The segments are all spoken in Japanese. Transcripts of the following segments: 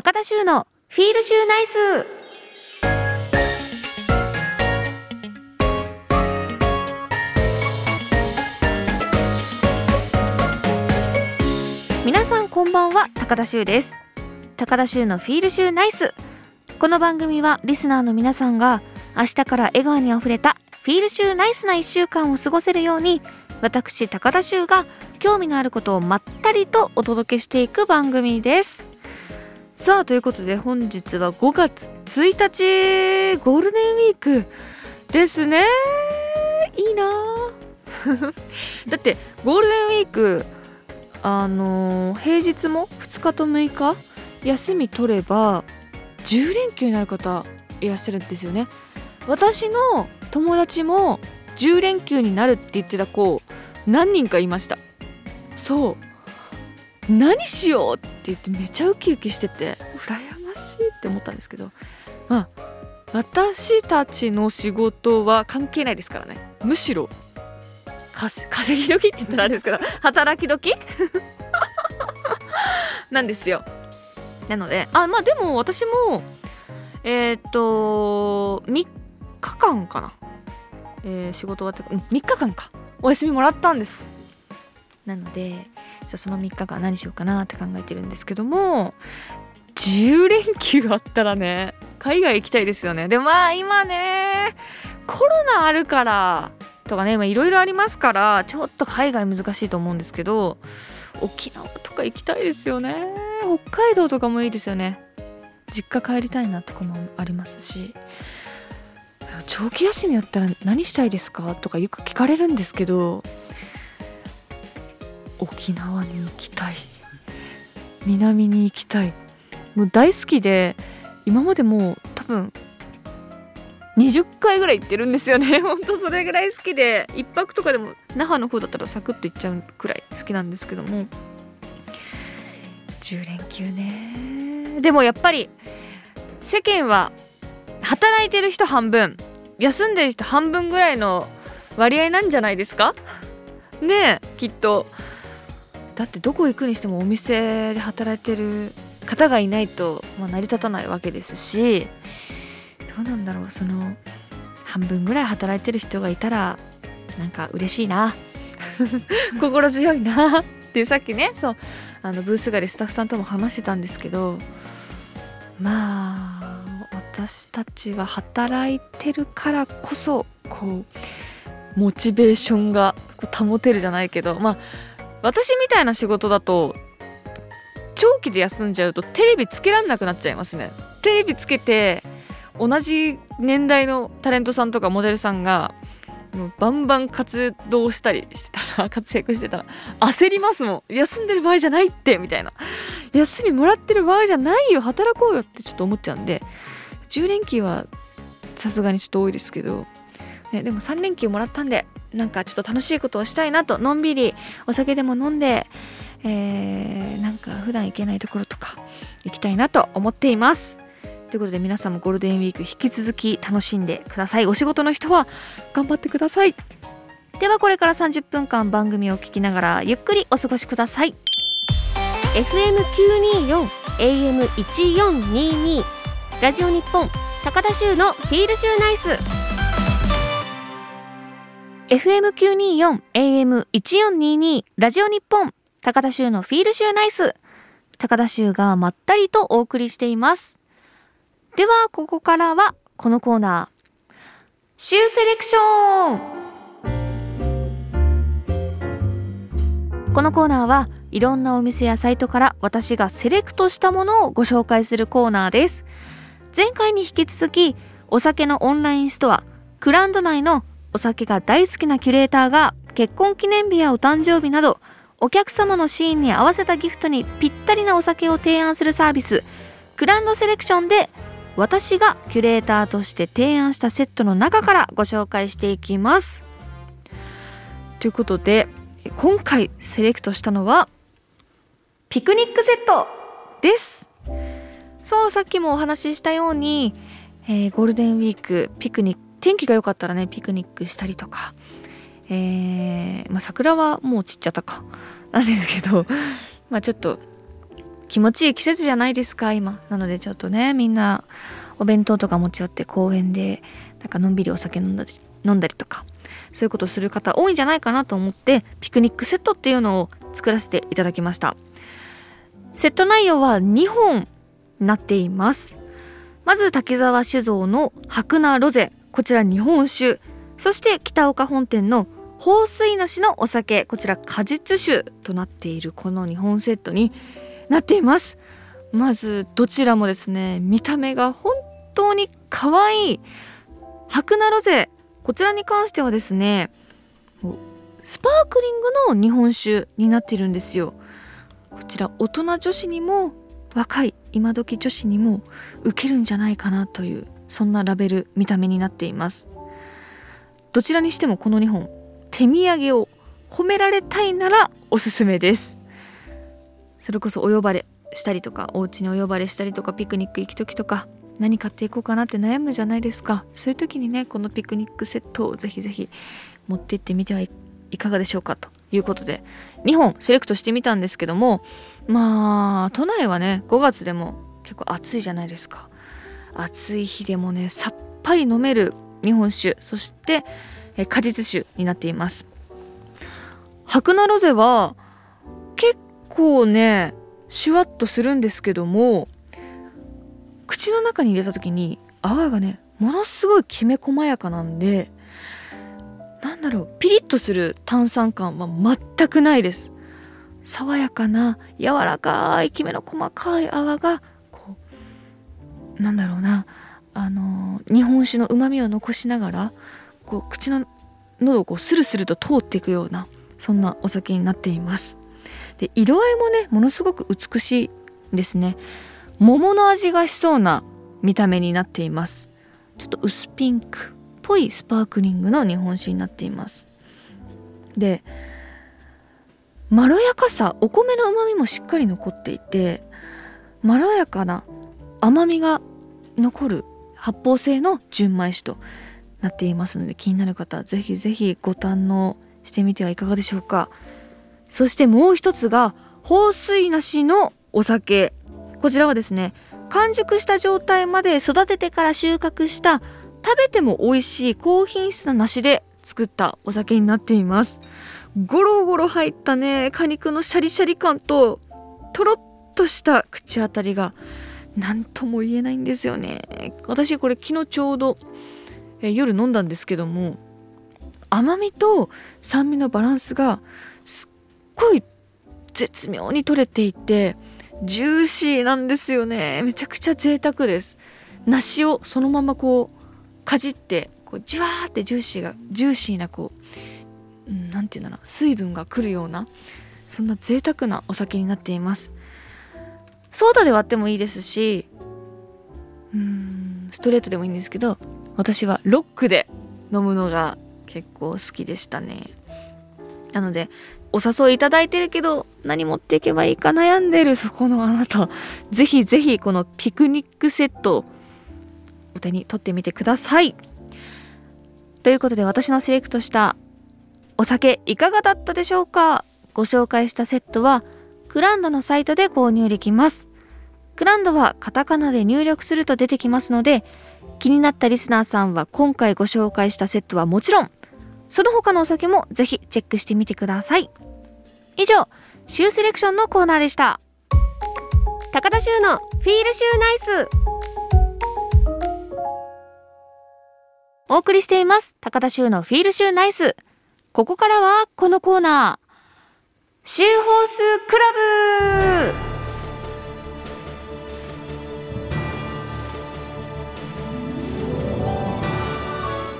高田修のフィールシューナイス。皆さんこんばんは高田修です。高田修のフィールシューナイス。この番組はリスナーの皆さんが明日から笑顔にあふれたフィールシューナイスな1週間を過ごせるように私高田修が興味のあることをまったりとお届けしていく番組です。さあということで本日は5月1日ゴールデンウィークですね。いいな。だってゴールデンウィークあのー、平日も2日と6日休み取れば10連休になる方いらっしゃるんですよね。私の友達も10連休になるって言ってた子何人かいました。そう。何しよう？って言ってめちゃウキウキしてて羨ましいって思ったんですけどまあ私たちの仕事は関係ないですからね。むしろ稼ぎ時って言ったらあれですけど 働き時？なんですよ。なのであまあでも私もえっ、と3日間かな、えー、仕事終わって3日間か。お休みもらったんです。なのでさその3日間何しようかなって考えてるんですけども10連休あったらね海外行きたいですよね。でまあ今ねコロナあるからとかねいろいろありますからちょっと海外難しいと思うんですけど沖縄とか行きたいですよね。北海道とかもいいですよね。実家帰りたいなとかもありますし。長期休みやったら何したいですかとかよく聞かれるんですけど沖縄に行きたい。南に行きたい。もう大好きで今までもう多分20回ぐらい行ってるんですよね。ほんとそれぐらい好きで。1泊とかでも那覇の方だったらサクッと行っちゃうくらい好きなんですけども。10連休ね。でもやっぱり世間は働いてる人半分休んでる人半分ぐらいの割合なんじゃないですか？ねえきっと。だってどこ行くにしてもお店で働いてる方がいないと、まあ、成り立たないわけですしどうなんだろうその半分ぐらい働いてる人がいたらなんか嬉しいな。心強いな。ってさっきねそうあのブース外でスタッフさんとも話してたんですけどまあ私たちは働いてるからこそこうモチベーションが保てるじゃないけどまあ私みたいな仕事だと長期で休んじゃうとテレビつけらんなくなっちゃいますね。テレビつけて同じ年代のタレントさんとかモデルさんがもうバンバン活動したりしてたら 活躍してたら焦りますもん。休んでる場合じゃないってみたいな。休みもらってる場合じゃないよ働こうよってちょっと思っちゃうんで10連休はさすがにちょっと多いですけどね、でも3連休もらったんでなんかちょっと楽しいことをしたいなとのんびりお酒でも飲んで、えー、なんか普段行けないところとか行きたいなと思っています。ということで皆さんもゴールデンウィーク引き続き楽しんでください。お仕事の人は頑張ってください。ではこれから30分間番組を聞きながらゆっくりお過ごしください。FM924 AM1422 ラジオ日本高田州のフィールシューナイス。FM924 AM1422 ラジオ日本高田州のフィールシューナイス。高田州がまったりとお送りしています。ではここからはこのコーナー。シューセレクション!このコーナーはいろんなお店やサイトから私がセレクトしたものをご紹介するコーナーです。前回に引き続きお酒のオンラインストアクランド内のお酒が大好きなキュレーターが結婚記念日やお誕生日などお客様のシーンに合わせたギフトにぴったりなお酒を提案するサービスグランドセレクションで私がキュレーターとして提案したセットの中からご紹介していきます。ということで今回セレクトしたのはピクニックセットですそうさっきもお話ししたように、えー、ゴールデンウィークピクニック天気が良かったらねピクニックしたりとか、えー、まあ、桜はもう散っちゃったか。なんですけど まあちょっと気持ちいい季節じゃないですか今。なのでちょっとねみんなお弁当とか持ち寄って公園でなんかのんびりお酒飲んだり飲んだりとかそういうことする方多いんじゃないかなと思ってピクニックセットっていうのを作らせていただきました。セット内容は2本なっています。まず滝沢酒造の白菜ロゼ。こちら日本酒。そして北岡本店の放水なしのお酒。こちら果実酒となっているこの2本セットになっています。まずどちらもですね見た目が本当に可愛い。白菜ロゼ。こちらに関してはですねスパークリングの日本酒になっているんですよ。こちら大人女子にも若い今時女子にも受けるんじゃないかなというそんなラベル見た目になっています。どちらにしてもこの2本手土産を褒められたいならおすすめです。それこそお呼ばれしたりとかお家にお呼ばれしたりとかピクニック行く時とか何買っていこうかなって悩むじゃないですか。そういう時にねこのピクニックセットをぜひぜひ持って行ってみてはいかがでしょうか。ということで2本セレクトしてみたんですけどもまあ都内はね5月でも結構暑いじゃないですか。暑い日でもねさっぱり飲める日本酒そしてえ果実酒になっています。白菜ロゼは結構ねシュワッとするんですけども口の中に入れた時に泡がねものすごいきめ細やかなんでなんだろうピリッとする炭酸感は全くないです。爽やかな柔らかいきめの細かい泡がなんだろうな。あの日本酒のうまみを残しながらこう口の喉をこうスルスルと通っていくようなそんなお酒になっています。で色合いもねものすごく美しいですね。桃の味がしそうな見た目になっています。ちょっと薄ピンクっぽいスパークリングの日本酒になっています。でまろやかさお米の旨味もしっかり残っていてまろやかな甘みが残る発泡性の純米酒となっていますので気になる方はぜひぜひご堪能してみてはいかがでしょうか。そしてもう一つが放水なしのお酒。こちらはですね完熟した状態まで育ててから収穫した食べても美味しい高品質な梨で作ったお酒になっています。ゴロゴロ入ったね果肉のシャリシャリ感ととろっとした口当たりが何とも言えないんですよね。私これ昨日ちょうどえ夜飲んだんですけども甘みと酸味のバランスがすっごい絶妙に取れていてジューシーなんですよね。めちゃくちゃ贅沢です。梨をそのままこうかじってこうジュワーってジューシーがジューシーなこう何、て言うんだろう。水分がくるようなそんな贅沢なお酒になっています。ソーダで割ってもいいですしうんストレートでもいいんですけど私はロックで飲むのが結構好きでしたね。なのでお誘いいただいてるけど何持っていけばいいか悩んでるそこのあなたぜひぜひこのピクニックセットをお手に取ってみてください。ということで私のセレクトしたお酒いかがだったでしょうか？ご紹介したセットはクランドのサイトで購入できます。クランドはカタカナで入力すると出てきますので気になったリスナーさんは今回ご紹介したセットはもちろんその他のお酒もぜひチェックしてみてください。以上シューセレクションのコーナーでした。高田修のフィールシューナイス。お送りしています。高田修のフィールシューナイス。ここからはこのコーナー。シューホースクラブ。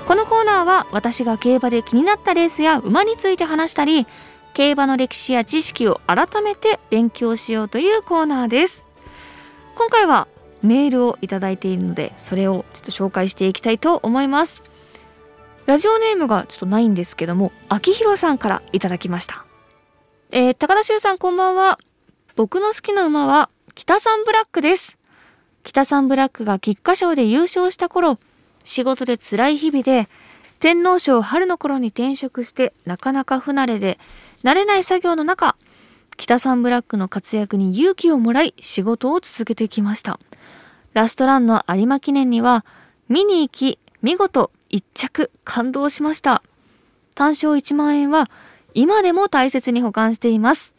このコーナーは私が競馬で気になったレースや馬について話したり競馬の歴史や知識を改めて勉強しようというコーナーです。今回はメールをいただいているのでそれをちょっと紹介していきたいと思います。ラジオネームがちょっとないんですけども秋広さんからいただきました。えー、高田修さんこんばんは。僕の好きな馬は北サンブラックです。北サンブラックが菊花賞で優勝した頃仕事で辛い日々で、天皇賞春の頃に転職してなかなか不慣れで、慣れない作業の中、北サンブラックの活躍に勇気をもらい仕事を続けてきました。ラストランの有馬記念には見に行き見事一着感動しました。単勝1万円は今でも大切に保管しています。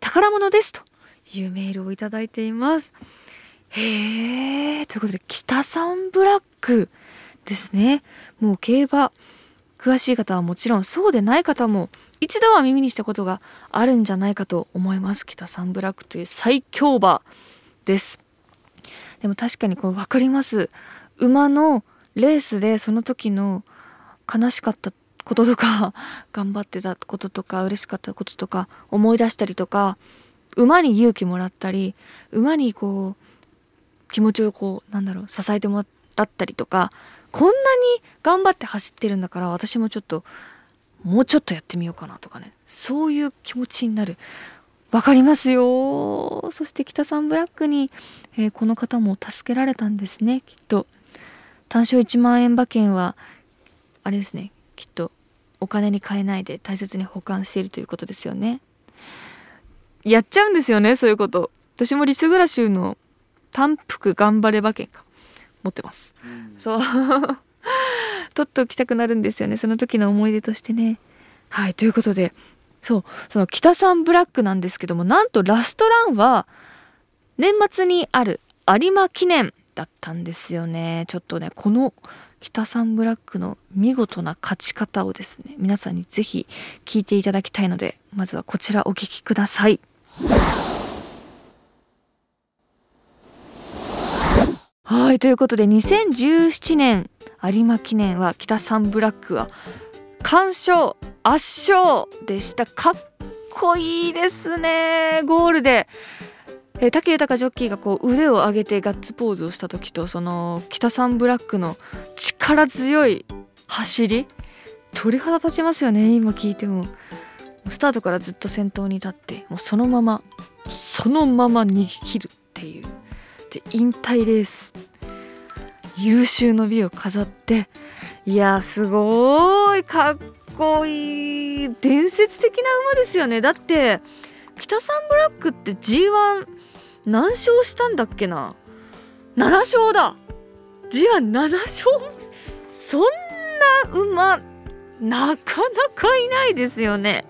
宝物ですというメールをいただいています。へえということで北サンブラックですね。もう競馬詳しい方はもちろんそうでない方も一度は耳にしたことがあるんじゃないかと思います。北サンブラックという最強馬です。でも確かにこう分かります。馬のレースでその時の悲しかったこととか 頑張ってたこととか嬉しかったこととか思い出したりとか馬に勇気もらったり馬にこう気持ちをこうなんだろう支えてもらったりとかこんなに頑張って走ってるんだから私もちょっともうちょっとやってみようかなとかね。そういう気持ちになる。わかりますよ。そして北さんブラックに、えー、この方も助けられたんですねきっと。単勝1万円馬券はあれですねきっとお金に換えないで大切に保管しているということですよね。やっちゃうんですよねそういうこと。私もリスグラシュの単服頑張れ馬券か持ってます、うん、そう。取っておきたくなるんですよね。その時の思い出としてね。はいということで。そう。その北三ブラックなんですけどもなんとラストランは年末にある有馬記念だったんですよね。ちょっとねこの北三ブラックの見事な勝ち方をですね皆さんにぜひ聞いていただきたいのでまずはこちらお聞きください。はいということで2017年有馬記念は北サンブラックは完勝圧勝でした。かっこいいですねゴールで。え、武豊ジョッキーがこう腕を上げてガッツポーズをした時とその北サンブラックの力強い走り鳥肌立ちますよね今聞いても。スタートからずっと先頭に立ってもうそのままそのまま逃げ切るっていう。で引退レース。優秀の美を飾っていやすごいかっこいい。伝説的な馬ですよね。だって北サンブラックって G1 何勝したんだっけな？7勝だ。G17 勝？そんな馬なかなかいないですよね。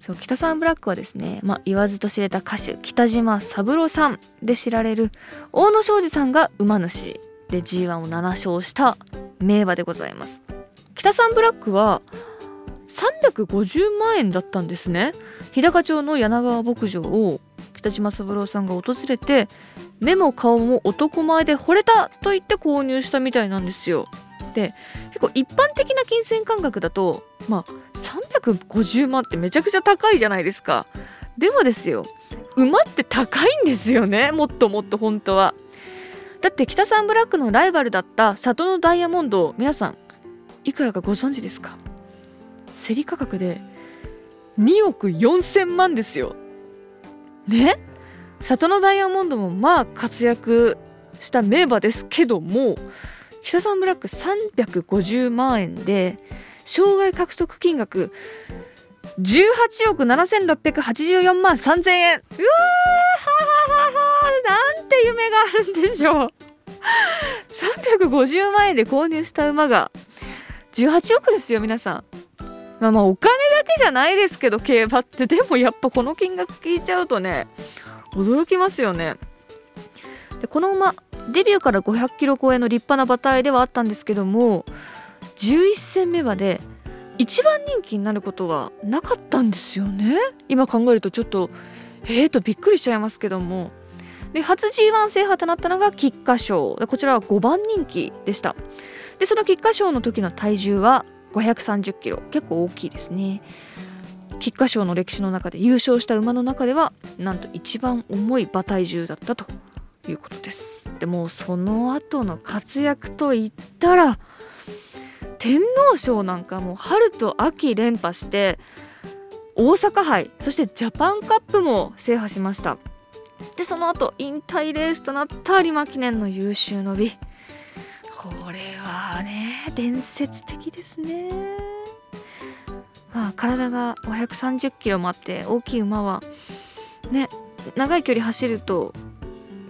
そう北サンブラックはですね、まあ、言わずと知れた歌手北島三郎さんで知られる大野庄司さんが馬主で G1 を7勝した名馬でございます。北サンブラックは350万円だったんですね。日高町の柳川牧場を北島三郎さんが訪れて目も顔も男前で惚れたと言って購入したみたいなんですよ。で結構一般的な金銭感覚だとまあ350万ってめちゃくちゃ高いじゃないですか。でもですよ馬って高いんですよねもっともっと本当は。だって北サンブラックのライバルだった里のダイヤモンド皆さんいくらかご存知ですか？競り価格で2億4000万ですよ。ね。里のダイヤモンドもまあ活躍した名馬ですけども北サンブラック350万円で障害獲得金額18億7684万3000円。うわーはははなんて夢があるんでしょう。350万円で購入した馬が18億ですよ皆さん。まあまあお金だけじゃないですけど競馬ってでもやっぱこの金額聞いちゃうとね驚きますよね。でこの馬デビューから500キロ超えの立派な馬体ではあったんですけども11戦目馬で一番人気になることはなかったんですよね。今考えるとちょっとえーとびっくりしちゃいますけども。で初 G1 制覇となったのが菊花賞。こちらは5番人気でした。でその菊花賞の時の体重は530キロ。結構大きいですね。菊花賞の歴史の中で優勝した馬の中ではなんと一番重い馬体重だったということです。でもその後の活躍といったら天皇賞なんかもう春と秋連覇して大阪杯そしてジャパンカップも制覇しました。でその後引退レースとなった有馬記念の優秀の美これはね伝説的ですね。まあ、体が530キロもあって大きい馬はね長い距離走ると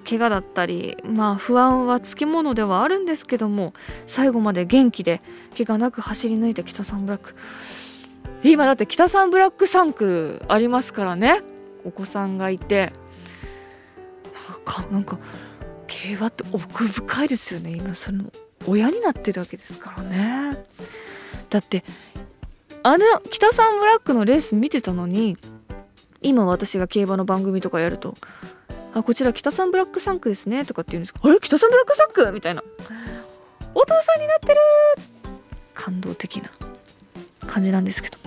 怪我だったりまあ不安はつきものではあるんですけども最後まで元気で怪我なく走り抜いた北サンブラック。今だって北サンブラック3区ありますからねお子さんがいて。なんか競馬って奥深いですよね。今その親になってるわけですからね。だってあの北サンブラックのレース見てたのに今私が競馬の番組とかやると「あこちら北サンブラック3区ですね」とかって言うんですか「あれ？北サンブラック3区?」みたいな「お父さんになってる!」感動的な。感じなんですけど。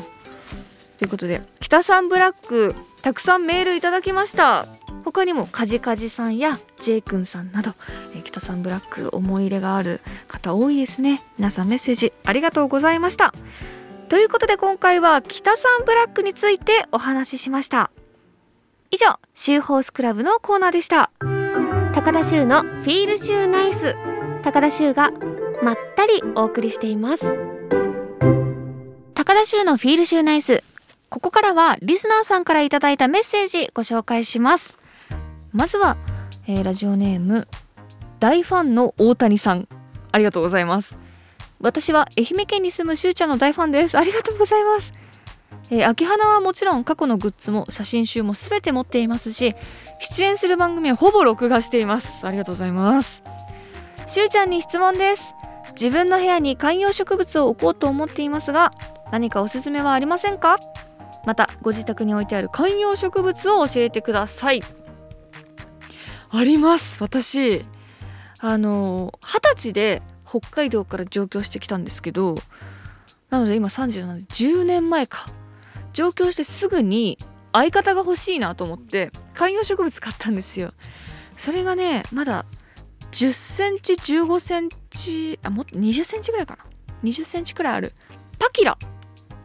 ということで北サンブラックたくさんメールいただきました。他にもカジカジさんやジェイくんさんなど、え北サンブラック思い入れがある方多いですね。皆さんメッセージありがとうございました。ということで今回は北サンブラックについてお話ししました。以上シューホースクラブのコーナーでした。高田修のフィールシューナイス。高田修がまったりお送りしています。高田修のフィールシューナイス。ここからはリスナーさんからいただいたメッセージご紹介しますまずは、えー、ラジオネーム大ファンの大谷さんありがとうございます私は愛媛県に住むしゅうちゃんの大ファンです。ありがとうございます。えー、秋花はもちろん過去のグッズも写真集も全て持っていますし、出演する番組はほぼ録画しています。ありがとうございます。しゅうちゃんに質問です。自分の部屋に観葉植物を置こうと思っていますが、何かおすすめはありませんか？また、ご自宅に置いてある観葉植物を教えてください。あります。私、あの、二十歳で北海道から上京してきたんですけどなので今30なんで10年前か。上京してすぐに相方が欲しいなと思って観葉植物買ったんですよ。それがねまだ10センチ15センチあもっと20センチぐらいかな。20センチくらいある。パキラっ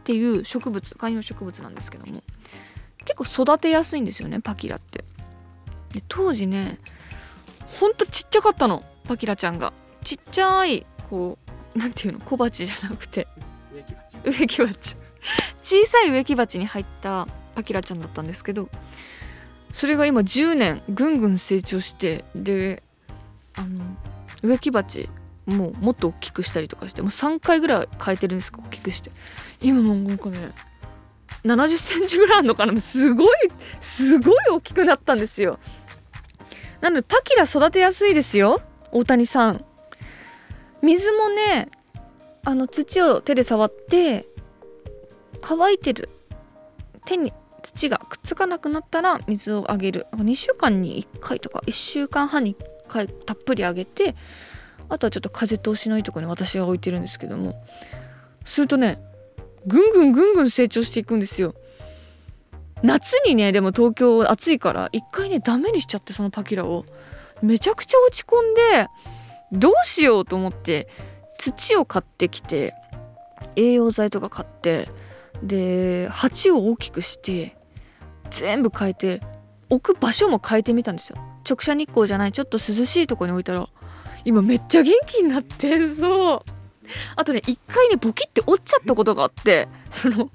ていう植物観葉植物なんですけども結構育てやすいんですよねパキラって。で当時ねほんとちっちゃかったのパキラちゃんが。ちっちゃいこうなんていうの小鉢じゃなくて。植木鉢。小さい植木鉢に入ったパキラちゃんだったんですけどそれが今10年ぐんぐん成長してであの植木鉢もうもっと大きくしたりとかしてもう3回ぐらい変えてるんですか大きくして。今もうなんかね70センチぐらいあるのかな？すごいすごい大きくなったんですよ。なのでパキラ育てやすいですよ大谷さん。水もねあの土を手で触って乾いてる手に土がくっつかなくなったら水をあげる。2週間に1回とか1週間半に1回たっぷりあげてあとはちょっと風通しのいいとこに私が置いてるんですけども。するとねぐんぐんぐんぐん成長していくんですよ。夏にねでも東京暑いから一回ねダメにしちゃってそのパキラを。めちゃくちゃ落ち込んでどうしようと思って土を買ってきて栄養剤とか買ってで鉢を大きくして全部変えて置く場所も変えてみたんですよ。直射日光じゃないちょっと涼しいとこに置いたら。今めっちゃ元気になってそう。あとね一回ねボキって折っちゃったことがあってその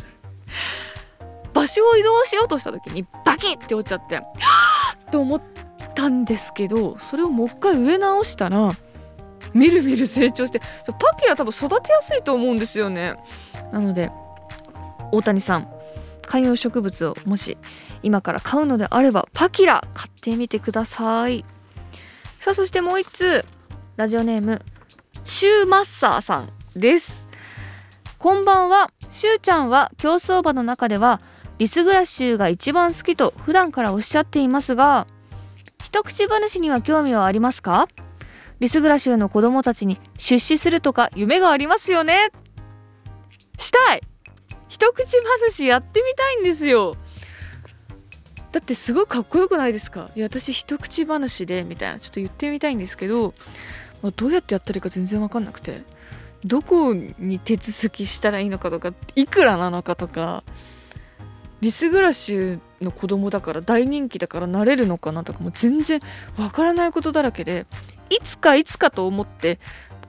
場所を移動しようとした時にバキッて折っちゃってはっと思ったんですけどそれをもう一回植え直したらみるみる成長してパキラ多分育てやすいと思うんですよね。なので大谷さん観葉植物をもし今から買うのであればパキラ買ってみてください。さあそしてもう一つラジオネームシューマッサーさんです。こんばんは。しゅうちゃんは競走馬の中ではリスグラッシュが一番好きと普段からおっしゃっていますが一口話には興味はありますか？リスグラシュの子供たちに出資するとか夢がありますよね？したい。一口話やってみたいんですよ。だってすごいかっこよくないですか？いや私一口話でみたいな。ちょっと言ってみたいんですけど、どうやってやったらいいか全然わかんなくてどこに手続きしたらいいのかとかいくらなのかとかリスグラシュの子供だから大人気だからなれるのかなとかも全然わからないことだらけでいつかいつかと思って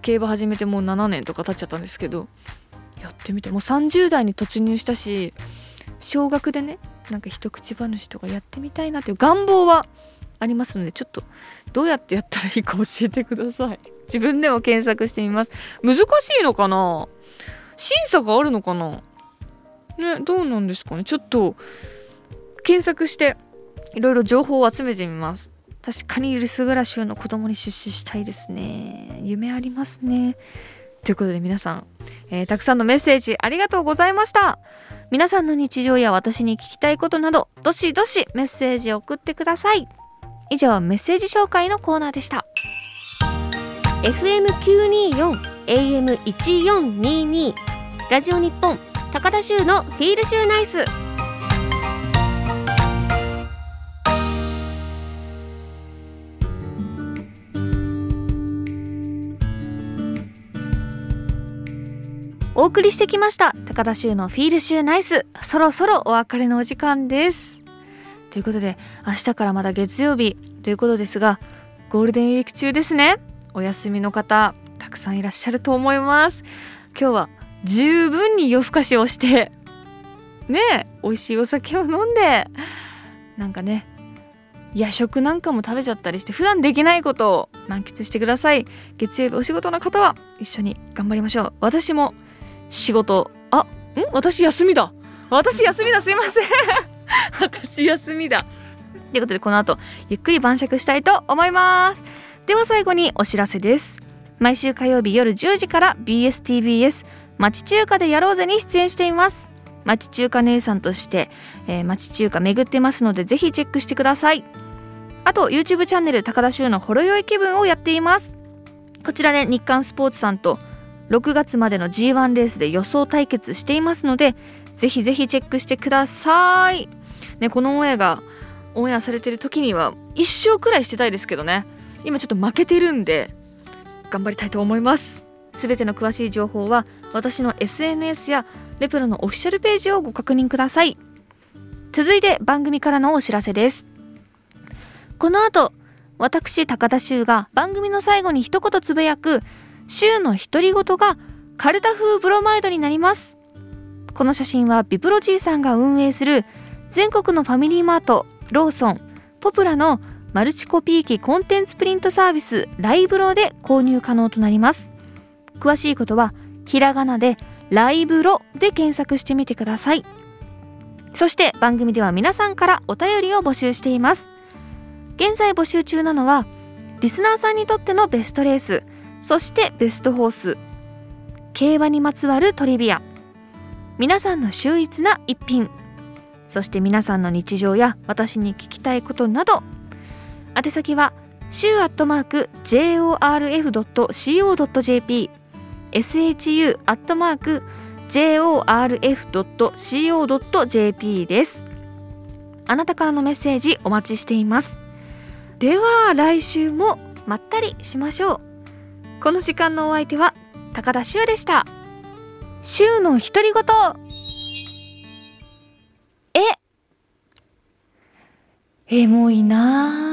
競馬始めてもう7年とか経っちゃったんですけどやってみてもう30代に突入したし小学でねなんか一口話とかやってみたいなっていう願望はありますのでちょっとどうやってやったらいいか教えてください。自分でも検索してみます。難しいのかな？審査があるのかな？ねどうなんですかね？ちょっと検索していろいろ情報を集めてみます。確かに留守暮らしの子供に出資したいですね。夢ありますね。ということで皆さん、えー、たくさんのメッセージありがとうございました。皆さんの日常や私に聞きたいことなどどしどしメッセージを送ってください。以上メッセージ紹介のコーナーでした。FM924 AM1422 ラジオ日本高田州のフィールシューナイス。お送りしてきました高田州のフィールシューナイス。そろそろお別れのお時間です。ということで明日からまだ月曜日ということですがゴールデンウィーク中ですね。お休みの方たくさんいらっしゃると思います。今日は十分に夜更かしをしてねえ美味しいお酒を飲んでなんかね夜食なんかも食べちゃったりして普段できないことを満喫してください。月曜日お仕事の方は一緒に頑張りましょう。私も仕事あん？私休みだ。私休みだ。すいません。私休みだ。ということでこの後ゆっくり晩酌したいと思います。では最後にお知らせです。毎週火曜日夜10時から BSTBS 町中華でやろうぜに出演しています。町中華姉さんとして、えー、町中華巡ってますのでぜひチェックしてください。あと YouTube チャンネル高田修のほろ酔い気分をやっています。こちらで日刊スポーツさんと6月までの G1 レースで予想対決していますのでぜひぜひチェックしてください。ねこのオンエアがオンエアされてる時には一生くらいしてたいですけどね。今ちょっと負けてるんで頑張りたいと思います。すべての詳しい情報は私の SNS やレプロのオフィシャルページをご確認ください。続いて番組からのお知らせです。この後私高田修が番組の最後に一言つぶやく週の独り言がカルタ風ブロマイドになります。この写真はビプロジーさんが運営する全国のファミリーマートローソンポプラのマルチコピー機コンテンツプリントサービスライブロで購入可能となります。詳しいことはひらがなでライブロで検索してみてください。そして番組では皆さんからお便りを募集しています。現在募集中なのはリスナーさんにとってのベストレースそしてベストホース競馬にまつわるトリビア。皆さんの秀逸な一品。そして皆さんの日常や私に聞きたいことなど宛先は週アットマーク jorf.co.jp shu アットマーク jorf.co.jp です。あなたからのメッセージお待ちしています。では来週もまったりしましょう。この時間のお相手は高田修でした。週の独り言。エモいな